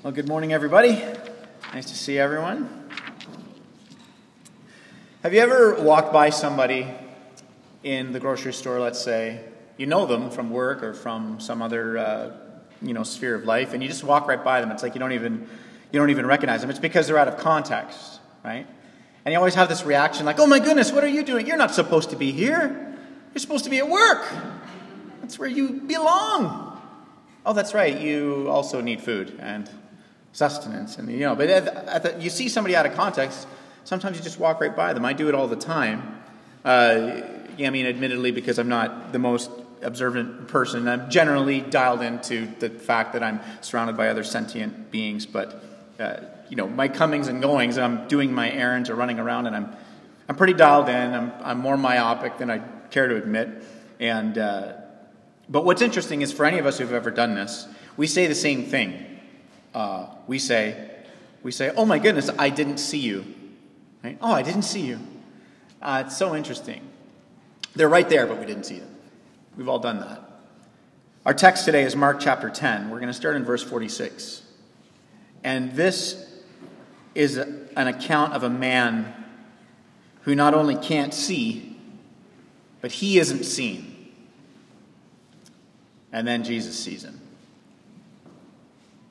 Well, good morning, everybody. Nice to see everyone. Have you ever walked by somebody in the grocery store, let's say? You know them from work or from some other, uh, you know, sphere of life, and you just walk right by them. It's like you don't even you don't even recognize them. It's because they're out of context, right? And you always have this reaction like, "Oh my goodness, what are you doing? You're not supposed to be here. You're supposed to be at work. That's where you belong." Oh, that's right. You also need food and sustenance. And, you know, but at, the, you see somebody out of context, sometimes you just walk right by them. I do it all the time. Uh, yeah, I mean, admittedly, because I'm not the most observant person, I'm generally dialed into the fact that I'm surrounded by other sentient beings. But, uh, you know, my comings and goings, and I'm doing my errands or running around, and I'm, I'm pretty dialed in. I'm, I'm more myopic than I care to admit. And, uh, but what's interesting is for any of us who've ever done this, we say the same thing uh, we say, we say, oh my goodness, I didn't see you. Right? Oh, I didn't see you. Uh, it's so interesting. They're right there, but we didn't see them. We've all done that. Our text today is Mark chapter 10. We're going to start in verse 46. And this is an account of a man who not only can't see, but he isn't seen. And then Jesus sees him.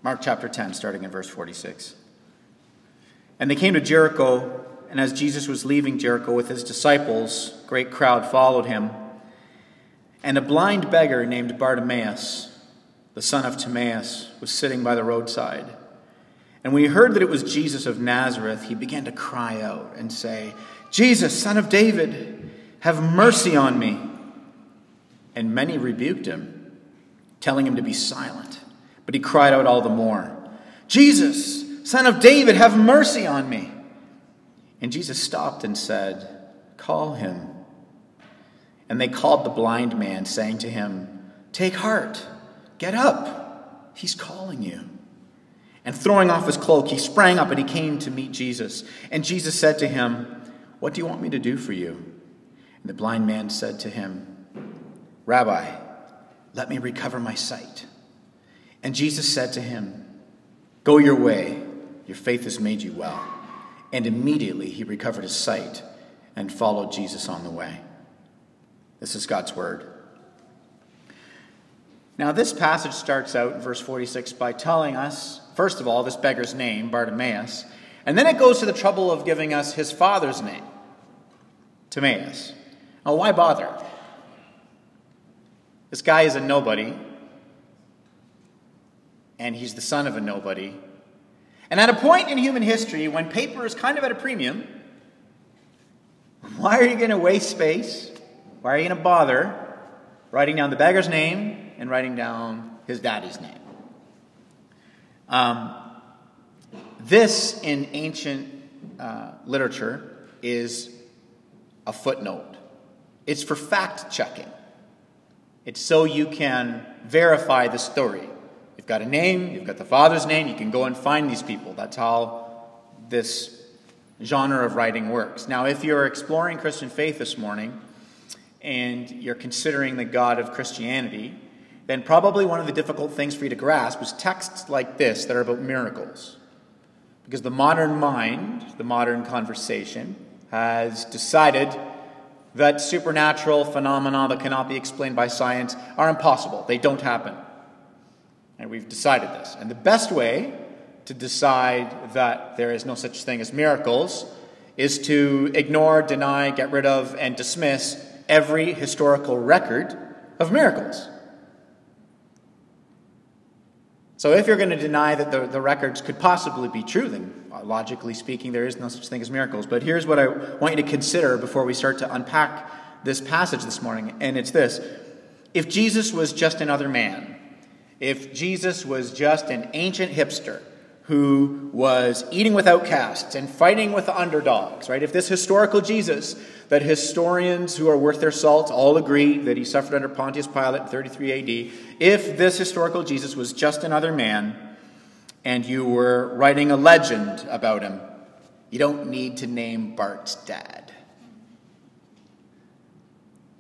Mark chapter 10, starting in verse 46. And they came to Jericho, and as Jesus was leaving Jericho with his disciples, a great crowd followed him. And a blind beggar named Bartimaeus, the son of Timaeus, was sitting by the roadside. And when he heard that it was Jesus of Nazareth, he began to cry out and say, Jesus, son of David, have mercy on me. And many rebuked him, telling him to be silent. But he cried out all the more, Jesus, son of David, have mercy on me. And Jesus stopped and said, Call him. And they called the blind man, saying to him, Take heart, get up, he's calling you. And throwing off his cloak, he sprang up and he came to meet Jesus. And Jesus said to him, What do you want me to do for you? And the blind man said to him, Rabbi, let me recover my sight. And Jesus said to him, Go your way, your faith has made you well. And immediately he recovered his sight and followed Jesus on the way. This is God's word. Now, this passage starts out in verse 46 by telling us, first of all, this beggar's name, Bartimaeus, and then it goes to the trouble of giving us his father's name, Timaeus. Now, why bother? This guy is a nobody, and he's the son of a nobody. And at a point in human history when paper is kind of at a premium, why are you going to waste space? Why are you going to bother writing down the beggar's name and writing down his daddy's name? Um, this in ancient uh, literature is a footnote. It's for fact checking. It's so you can verify the story. You've got a name, you've got the father's name, you can go and find these people. That's how this genre of writing works. Now, if you're exploring Christian faith this morning and you're considering the God of Christianity, then probably one of the difficult things for you to grasp is texts like this that are about miracles. Because the modern mind, the modern conversation, has decided that supernatural phenomena that cannot be explained by science are impossible. They don't happen. And we've decided this. And the best way to decide that there is no such thing as miracles is to ignore, deny, get rid of, and dismiss every historical record of miracles. So, if you're going to deny that the, the records could possibly be true, then uh, logically speaking, there is no such thing as miracles. But here's what I want you to consider before we start to unpack this passage this morning, and it's this If Jesus was just another man, if Jesus was just an ancient hipster who was eating with outcasts and fighting with the underdogs, right? If this historical Jesus, that historians who are worth their salt all agree that he suffered under Pontius Pilate in 33 AD, if this historical Jesus was just another man and you were writing a legend about him, you don't need to name Bart's dad.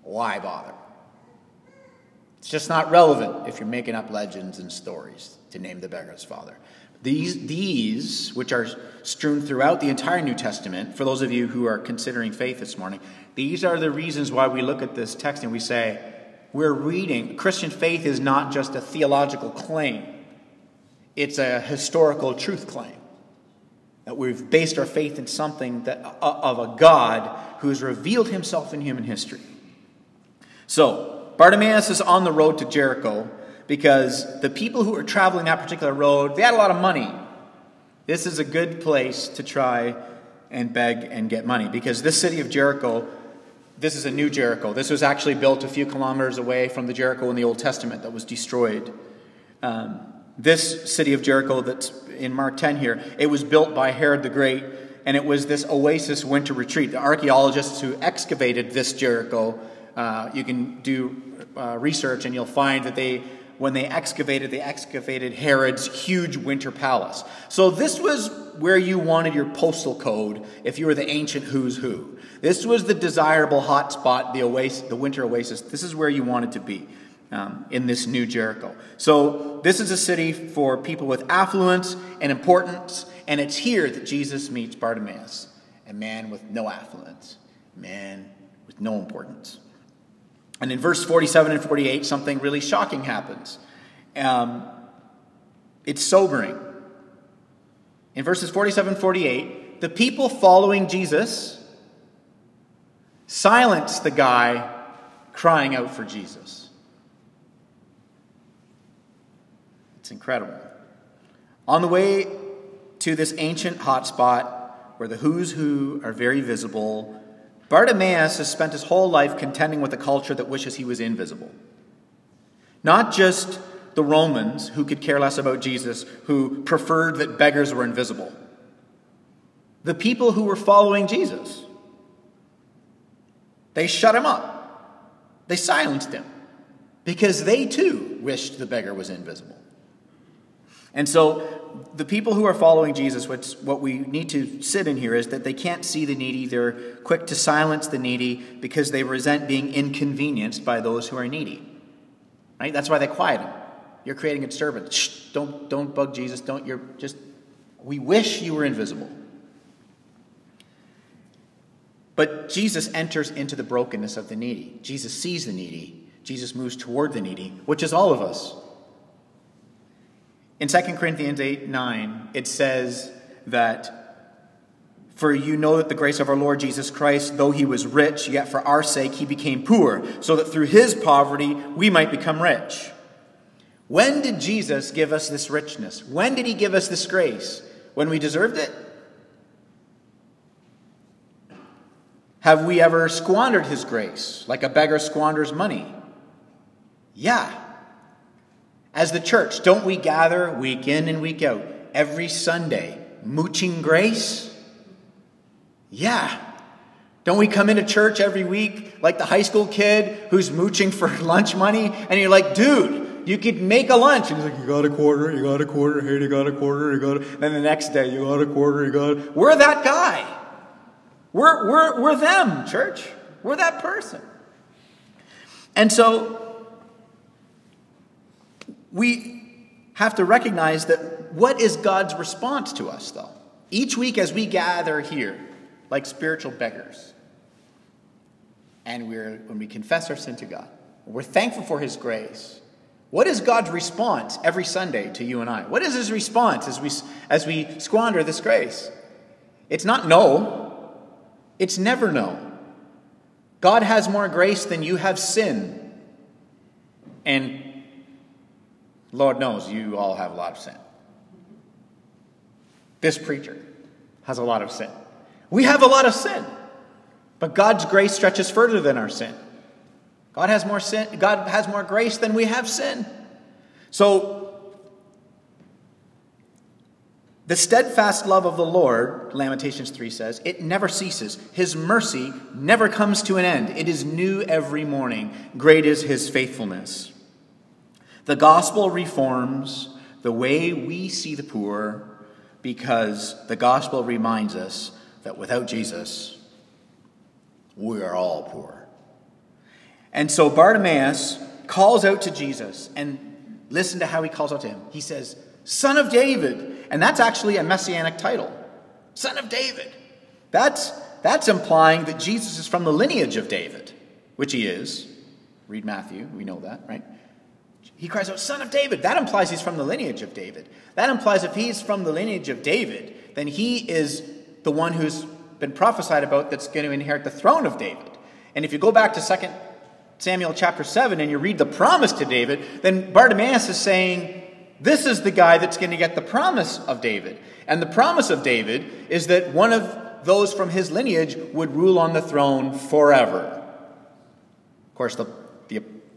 Why bother? It's just not relevant if you're making up legends and stories to name the beggar's father. These, these, which are strewn throughout the entire New Testament, for those of you who are considering faith this morning, these are the reasons why we look at this text and we say, we're reading. Christian faith is not just a theological claim, it's a historical truth claim. That we've based our faith in something that, uh, of a God who has revealed himself in human history. So, Bartimaeus is on the road to Jericho because the people who were traveling that particular road, they had a lot of money. This is a good place to try and beg and get money because this city of Jericho, this is a new Jericho. This was actually built a few kilometers away from the Jericho in the Old Testament that was destroyed. Um, this city of Jericho that's in Mark 10 here, it was built by Herod the Great, and it was this oasis winter retreat. The archaeologists who excavated this Jericho, uh, you can do uh, research and you'll find that they when they excavated, they excavated Herod's huge winter palace. So this was where you wanted your postal code if you were the ancient who's who. This was the desirable hot spot, the, oasis, the winter oasis. This is where you wanted to be um, in this new Jericho. So this is a city for people with affluence and importance, and it's here that Jesus meets Bartimaeus, a man with no affluence, man with no importance. And in verse 47 and 48, something really shocking happens. Um, it's sobering. In verses 47 and 48, the people following Jesus silence the guy crying out for Jesus. It's incredible. On the way to this ancient hotspot where the who's who are very visible, Bartimaeus has spent his whole life contending with a culture that wishes he was invisible. Not just the Romans, who could care less about Jesus, who preferred that beggars were invisible. The people who were following Jesus. They shut him up. They silenced him because they too wished the beggar was invisible. And so the people who are following Jesus, what's, what we need to sit in here is that they can't see the needy. They're quick to silence the needy because they resent being inconvenienced by those who are needy. Right? That's why they quiet him. You're creating a disturbance. Shh, don't, don't bug Jesus. Don't, you're just, we wish you were invisible. But Jesus enters into the brokenness of the needy. Jesus sees the needy. Jesus moves toward the needy, which is all of us. In 2 Corinthians 8 9, it says that, For you know that the grace of our Lord Jesus Christ, though he was rich, yet for our sake he became poor, so that through his poverty we might become rich. When did Jesus give us this richness? When did he give us this grace? When we deserved it? Have we ever squandered his grace like a beggar squanders money? Yeah. As the church, don't we gather week in and week out, every Sunday, mooching grace? Yeah. Don't we come into church every week like the high school kid who's mooching for lunch money? And you're like, dude, you could make a lunch. And he's like, you got a quarter, you got a quarter, hey, you got a quarter, you got a... Then the next day, you got a quarter, you got a... We're that guy. We're, we're, we're them, church. We're that person. And so we have to recognize that what is God's response to us, though? Each week as we gather here, like spiritual beggars, and we're, when we confess our sin to God, we're thankful for His grace. What is God's response every Sunday to you and I? What is His response as we, as we squander this grace? It's not no, it's never no. God has more grace than you have sin. And Lord knows you all have a lot of sin. This preacher has a lot of sin. We have a lot of sin. But God's grace stretches further than our sin. God has more sin, God has more grace than we have sin. So the steadfast love of the Lord, Lamentations 3 says, it never ceases. His mercy never comes to an end. It is new every morning. Great is his faithfulness. The gospel reforms the way we see the poor because the gospel reminds us that without Jesus, we are all poor. And so Bartimaeus calls out to Jesus, and listen to how he calls out to him. He says, Son of David, And that's actually a messianic title Son of David. That's, that's implying that Jesus is from the lineage of David, which he is. Read Matthew, we know that, right? He cries out, Son of David. That implies he's from the lineage of David. That implies if he's from the lineage of David, then he is the one who's been prophesied about that's going to inherit the throne of David. And if you go back to 2 Samuel chapter 7 and you read the promise to David, then Bartimaeus is saying, This is the guy that's going to get the promise of David. And the promise of David is that one of those from his lineage would rule on the throne forever. Of course, the,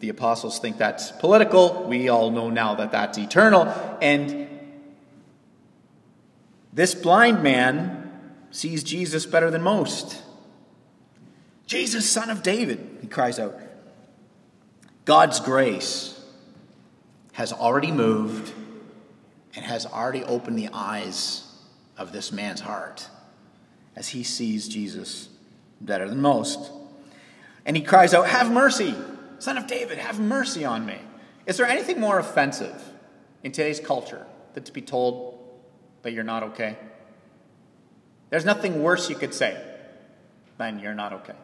the apostles think that's political. We all know now that that's eternal. And this blind man sees Jesus better than most. Jesus, son of David, he cries out. God's grace has already moved and has already opened the eyes of this man's heart as he sees Jesus better than most. And he cries out, Have mercy, son of David, have mercy on me. Is there anything more offensive in today's culture than to be told that you're not okay? There's nothing worse you could say than you're not okay.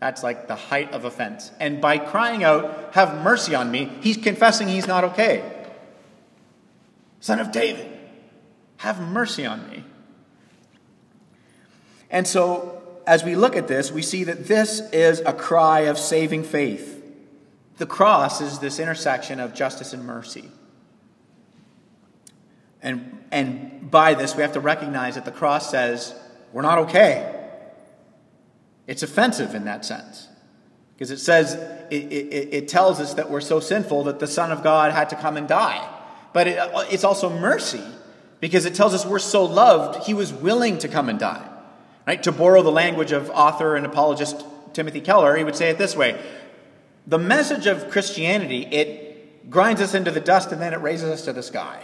That's like the height of offense. And by crying out, Have mercy on me, he's confessing he's not okay. Son of David, have mercy on me. And so, as we look at this, we see that this is a cry of saving faith. The cross is this intersection of justice and mercy. And, and by this, we have to recognize that the cross says, We're not okay. It's offensive in that sense. Because it says, it, it, it, tells us that we're so sinful that the Son of God had to come and die. But it, it's also mercy because it tells us we're so loved, he was willing to come and die. Right? To borrow the language of author and apologist Timothy Keller, he would say it this way The message of Christianity, it grinds us into the dust and then it raises us to the sky.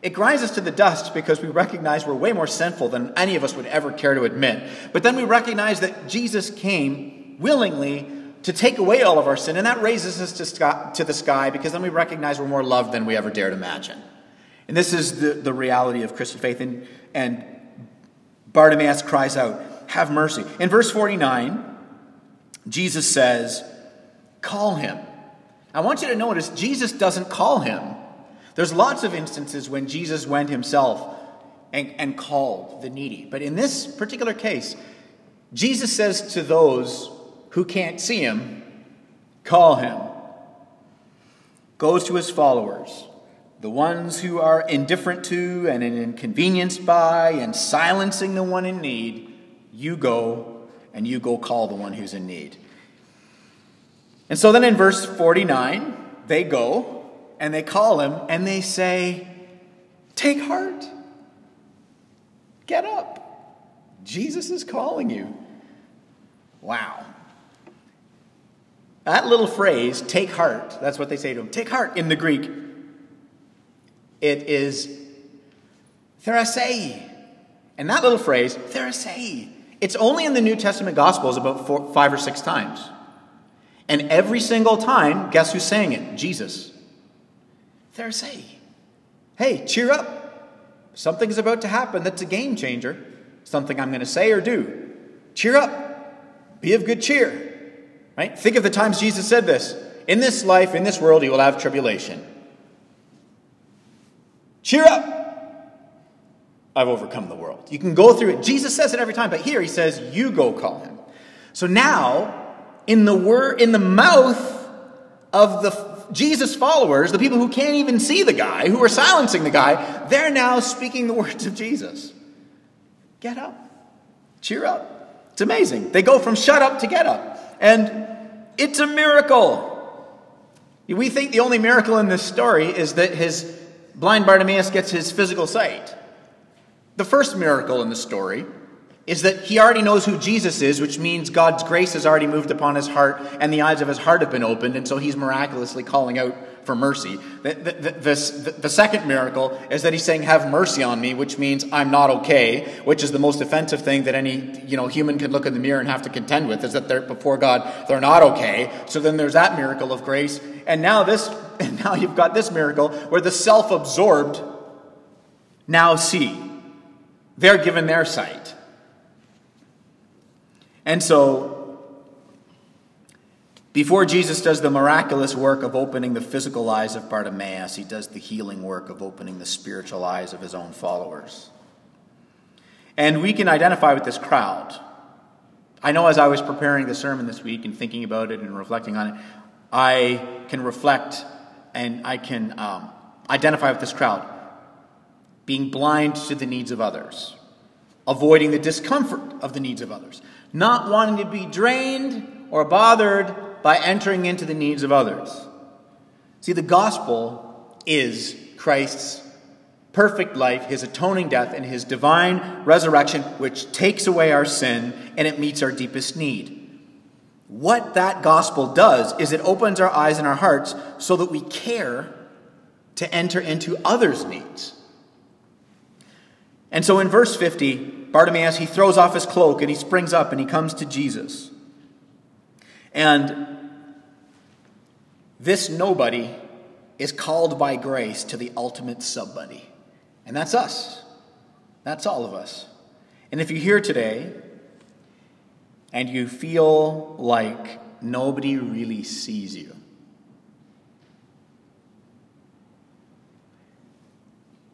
It grinds us to the dust because we recognize we're way more sinful than any of us would ever care to admit. But then we recognize that Jesus came willingly to take away all of our sin, and that raises us to, sky, to the sky because then we recognize we're more loved than we ever dared imagine. And this is the, the reality of Christian faith. And, and Bartimaeus cries out, Have mercy. In verse 49, Jesus says, Call him. I want you to notice Jesus doesn't call him. There's lots of instances when Jesus went himself and, and called the needy. But in this particular case, Jesus says to those who can't see him, Call him. Goes to his followers, the ones who are indifferent to and inconvenienced by and silencing the one in need. You go and you go call the one who's in need. And so then in verse 49, they go and they call him and they say, Take heart. Get up. Jesus is calling you. Wow. That little phrase, take heart, that's what they say to him. Take heart in the Greek. It is therasei. And that little phrase, therasei, it's only in the New Testament Gospels about four, five or six times. And every single time, guess who's saying it? Jesus. therasei. Hey, cheer up. Something's about to happen that's a game changer. Something I'm going to say or do. Cheer up. Be of good cheer. Right? Think of the times Jesus said this. In this life, in this world, you will have tribulation. Cheer up. I've overcome the world. You can go through it. Jesus says it every time, but here he says, you go call him. So now, in the word, in the mouth of the Jesus' followers, the people who can't even see the guy, who are silencing the guy, they're now speaking the words of Jesus. Get up. Cheer up. It's amazing. They go from shut up to get up. And it's a miracle. We think the only miracle in this story is that his blind Bartimaeus gets his physical sight. The first miracle in the story is that he already knows who Jesus is, which means God's grace has already moved upon his heart and the eyes of his heart have been opened, and so he's miraculously calling out for mercy. The, the, the, the, second miracle is that he's saying, Have mercy on me, which means I'm not okay, which is the most offensive thing that any you know, human can look in the mirror and have to contend with, is that they're before God, they're not okay. So then there's that miracle of grace. And now this, and now you've got this miracle where the self absorbed now see. They're given their sight. And so, before Jesus does the miraculous work of opening the physical eyes of Bartimaeus, he does the healing work of opening the spiritual eyes of his own followers. And we can identify with this crowd. I know as I was preparing the sermon this week and thinking about it and reflecting on it, I can reflect and I can um, identify with this crowd. Being blind to the needs of others, avoiding the discomfort of the needs of others, not wanting to be drained or bothered by entering into the needs of others. See, the gospel is Christ's perfect life, his atoning death, and his divine resurrection, which takes away our sin and it meets our deepest need. What that gospel does is it opens our eyes and our hearts so that we care to enter into others' needs. And so in verse 50, Bartimaeus, he throws off his cloak and he springs up and he comes to Jesus. And this nobody is called by grace to the ultimate somebody. And that's us. That's all of us. And if you're here today and you feel like nobody really sees you,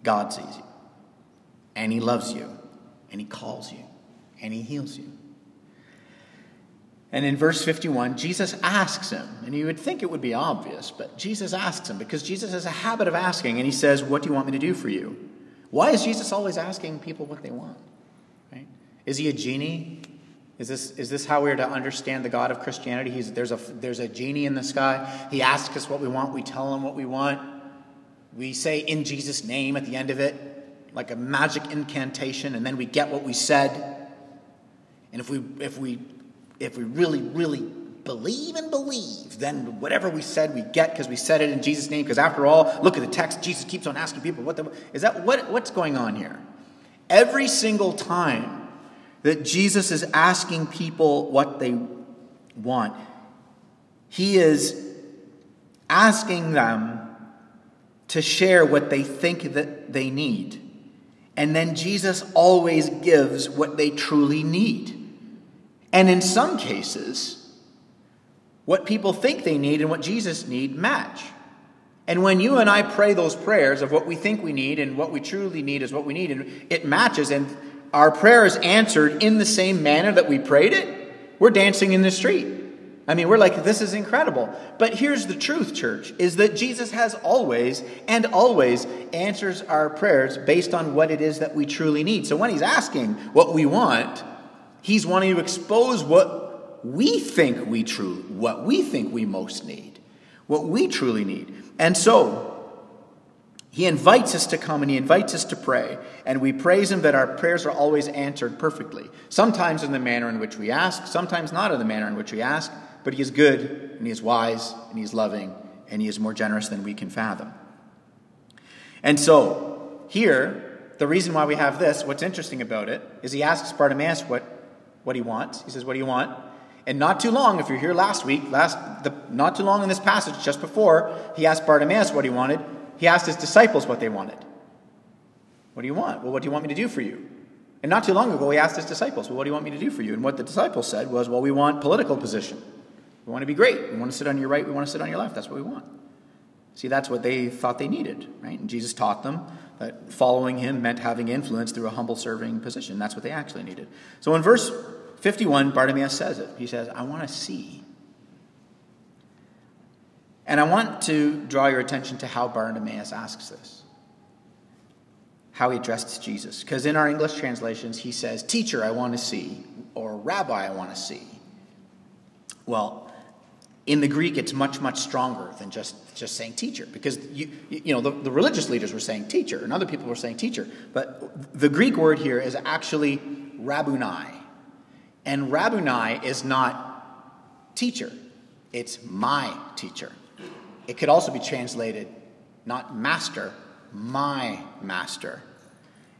God sees you. And He loves you. And He calls you. And He heals you. And in verse 51, Jesus asks him, and you would think it would be obvious, but Jesus asks him because Jesus has a habit of asking, and he says, What do you want me to do for you? Why is Jesus always asking people what they want? Right? Is he a genie? Is this, is this how we're to understand the God of Christianity? He's, there's, a, there's a genie in the sky. He asks us what we want. We tell him what we want. We say in Jesus' name at the end of it, like a magic incantation, and then we get what we said. And if we, if we, if we really, really believe and believe, then whatever we said we get because we said it in Jesus' name. Because after all, look at the text. Jesus keeps on asking people, "What the, is that? What, what's going on here?" Every single time that Jesus is asking people what they want, he is asking them to share what they think that they need. And then Jesus always gives what they truly need. And in some cases, what people think they need and what Jesus need match. And when you and I pray those prayers of what we think we need and what we truly need is what we need, and it matches, and our prayer is answered in the same manner that we prayed it, we're dancing in the street. I mean, we're like, this is incredible. But here's the truth, church, is that Jesus has always and always answers our prayers based on what it is that we truly need. So when he's asking what we want, he's wanting to expose what we think we truly, what we think we most need, what we truly need. And so, he invites us to come and he invites us to pray, and we praise him that our prayers are always answered perfectly. Sometimes in the manner in which we ask, sometimes not in the manner in which we ask, but he is good, and he is wise, and he is loving, and he is more generous than we can fathom. And so, here, the reason why we have this, what's interesting about it, is he asks Bartimaeus what, what he wants. He says, What do you want? And not too long, if you're here last week, last the, not too long in this passage, just before, he asked Bartimaeus what he wanted. He asked his disciples what they wanted. What do you want? Well, what do you want me to do for you? And not too long ago, he asked his disciples, Well, what do you want me to do for you? And what the disciples said was, Well, we want political position. We want to be great. We want to sit on your right. We want to sit on your left. That's what we want. See, that's what they thought they needed, right? And Jesus taught them that following him meant having influence through a humble serving position. That's what they actually needed. So in verse 51, Bartimaeus says it. He says, I want to see. And I want to draw your attention to how Bartimaeus asks this. How he addresses Jesus. Because in our English translations, he says, Teacher, I want to see, or Rabbi, I want to see. Well, in the Greek, it's much, much stronger than just, just saying teacher, because you, you know the, the religious leaders were saying teacher, and other people were saying teacher. But the Greek word here is actually rabboni. And rabboni is not teacher, it's my teacher. It could also be translated not master, my master.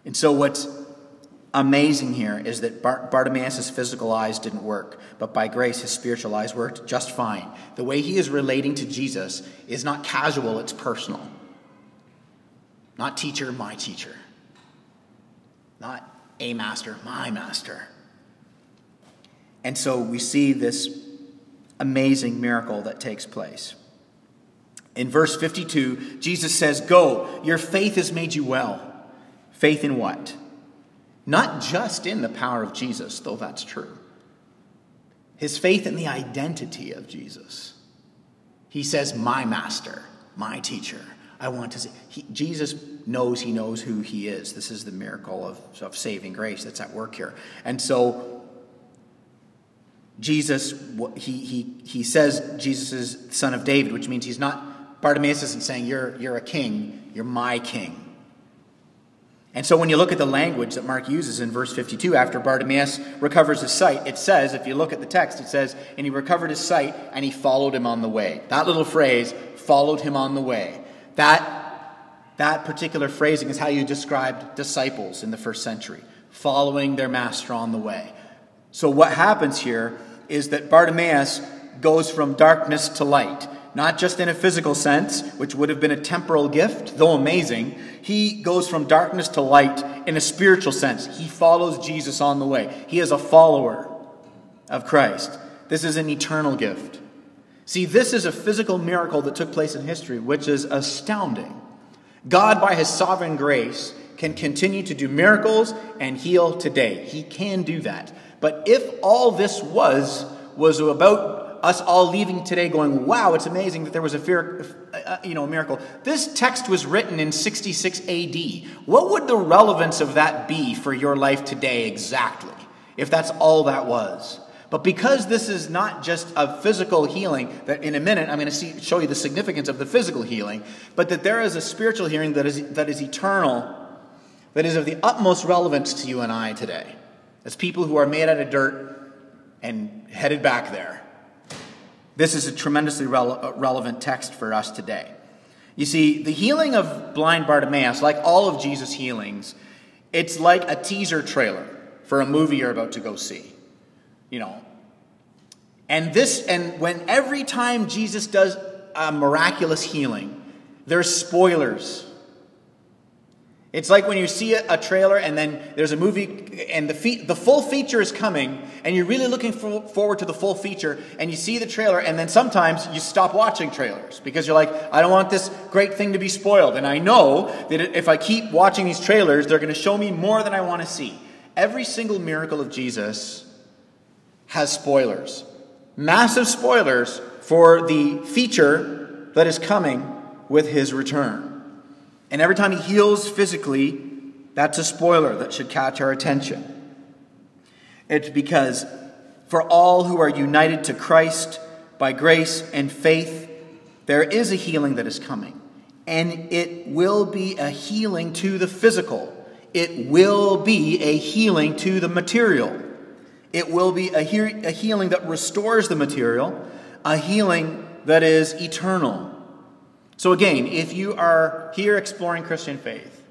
And so what's amazing here is that Bartimaeus' physical eyes didn't work, but by grace his spiritual eyes worked just fine. The way he is relating to Jesus is not casual, it's personal. Not teacher, my teacher. Not a master, my master. And so we see this amazing miracle that takes place. In verse 52, Jesus says, Go, your faith has made you well. Faith in what? Not just in the power of Jesus, though that's true. His faith in the identity of Jesus. He says, My master, my teacher. I want to see. He, Jesus knows he knows who he is. This is the miracle of, of saving grace that's at work here. And so Jesus, he, he, he says Jesus is son of David, which means he's not, Bartimaeus isn't saying, you're, you're a king, you're my king. And so when you look at the language that Mark uses in verse 52, after Bartimaeus recovers his sight, it says, if you look at the text, it says, and he recovered his sight and he followed him on the way. That little phrase, followed him on the way. That, that particular phrasing is how you described disciples in the first century, following their master on the way. So, what happens here is that Bartimaeus goes from darkness to light, not just in a physical sense, which would have been a temporal gift, though amazing. He goes from darkness to light in a spiritual sense. He follows Jesus on the way. He is a follower of Christ. This is an eternal gift. See, this is a physical miracle that took place in history, which is astounding. God, by his sovereign grace, can continue to do miracles and heal today. He can do that. But if all this was, was about us all leaving today going, wow, it's amazing that there was a fear, uh, you know, a miracle. This text was written in 66 AD. What would the relevance of that be for your life today exactly, if that's all that was? But because this is not just a physical healing, that in a minute I'm going to see, show you the significance of the physical healing, but that there is a spiritual healing that is, that is eternal, that is of the utmost relevance to you and I today as people who are made out of dirt and headed back there. This is a tremendously rele- uh, relevant text for us today. You see, the healing of blind Bartimaeus, like all of Jesus' healings, it's like a teaser trailer for a movie you're about to go see. You know. And this, and when every time Jesus does a miraculous healing, there's spoilers it's like when you see a, a trailer and then there's a movie and the, fe- the full feature is coming and you're really looking for, forward to the full feature and you see the trailer and then sometimes you stop watching trailers because you're like, I don't want this great thing to be spoiled. And I know that if I keep watching these trailers, they're going to show me more than I want to see. Every single miracle of Jesus has spoilers. Massive spoilers for the feature that is coming with his return. And every time he heals physically, that's a spoiler that should catch our attention. It's because for all who are united to Christ by grace and faith, there is a healing that is coming. And it will be a healing to the physical. It will be a healing to the material. It will be a, he- a healing that restores the material, a healing that is eternal. So, again, if you are here exploring Christian faith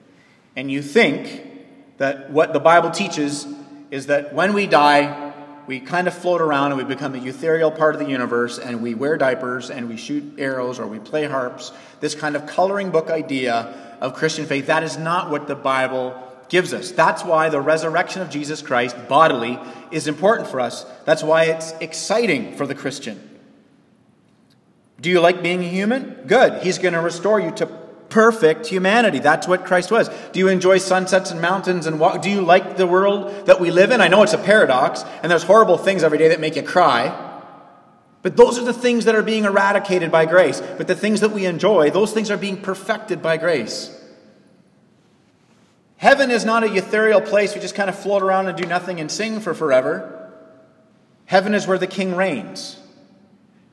and you think that what the Bible teaches is that when we die, we kind of float around and we become a ethereal part of the universe and we wear diapers and we shoot arrows or we play harps, this kind of coloring book idea of Christian faith, that is not what the Bible gives us. That's why the resurrection of Jesus Christ bodily is important for us. That's why it's exciting for the Christian. Do you like being a human? Good. He's going to restore you to perfect humanity. That's what Christ was. Do you enjoy sunsets and mountains and walk? Do you like the world that we live in? I know it's a paradox, and there's horrible things every day that make you cry. But those are the things that are being eradicated by grace. But the things that we enjoy, those things are being perfected by grace. Heaven is not a ethereal place we just kind of float around and do nothing and sing for forever. Heaven is where the king reigns.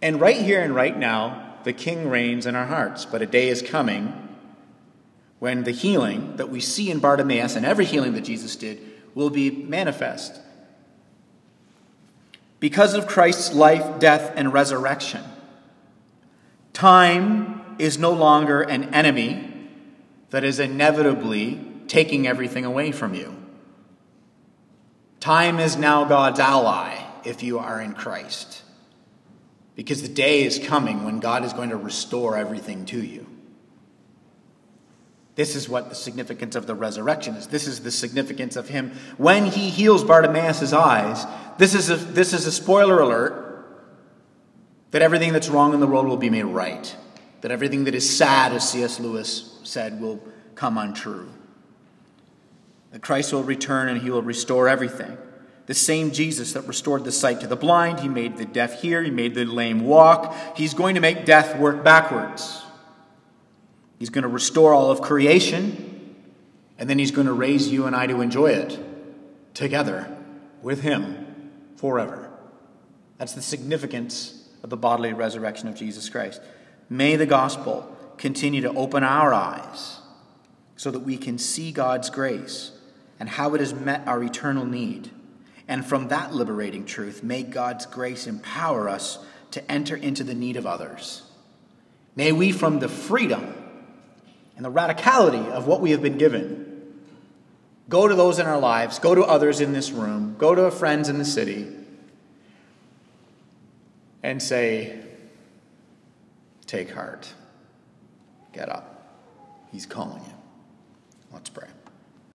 And right here and right now, the King reigns in our hearts. But a day is coming when the healing that we see in Bartimaeus and every healing that Jesus did will be manifest. Because of Christ's life, death, and resurrection, time is no longer an enemy that is inevitably taking everything away from you. Time is now God's ally if you are in Christ. Because the day is coming when God is going to restore everything to you. This is what the significance of the resurrection is. This is the significance of him when he heals Bartimaeus' eyes. This is a, this is a spoiler alert that everything that's wrong in the world will be made right. That everything that is sad, as C.S. Lewis said, will come untrue. That Christ will return and he will restore everything. The same Jesus that restored the sight to the blind, he made the deaf hear, he made the lame walk. He's going to make death work backwards. He's going to restore all of creation, and then he's going to raise you and I to enjoy it together with him forever. That's the significance of the bodily resurrection of Jesus Christ. May the gospel continue to open our eyes so that we can see God's grace and how it has met our eternal need. And from that liberating truth, may God's grace empower us to enter into the need of others. May we, from the freedom and the radicality of what we have been given, go to those in our lives, go to others in this room, go to friends in the city, and say, Take heart. Get up. He's calling you. Let's pray.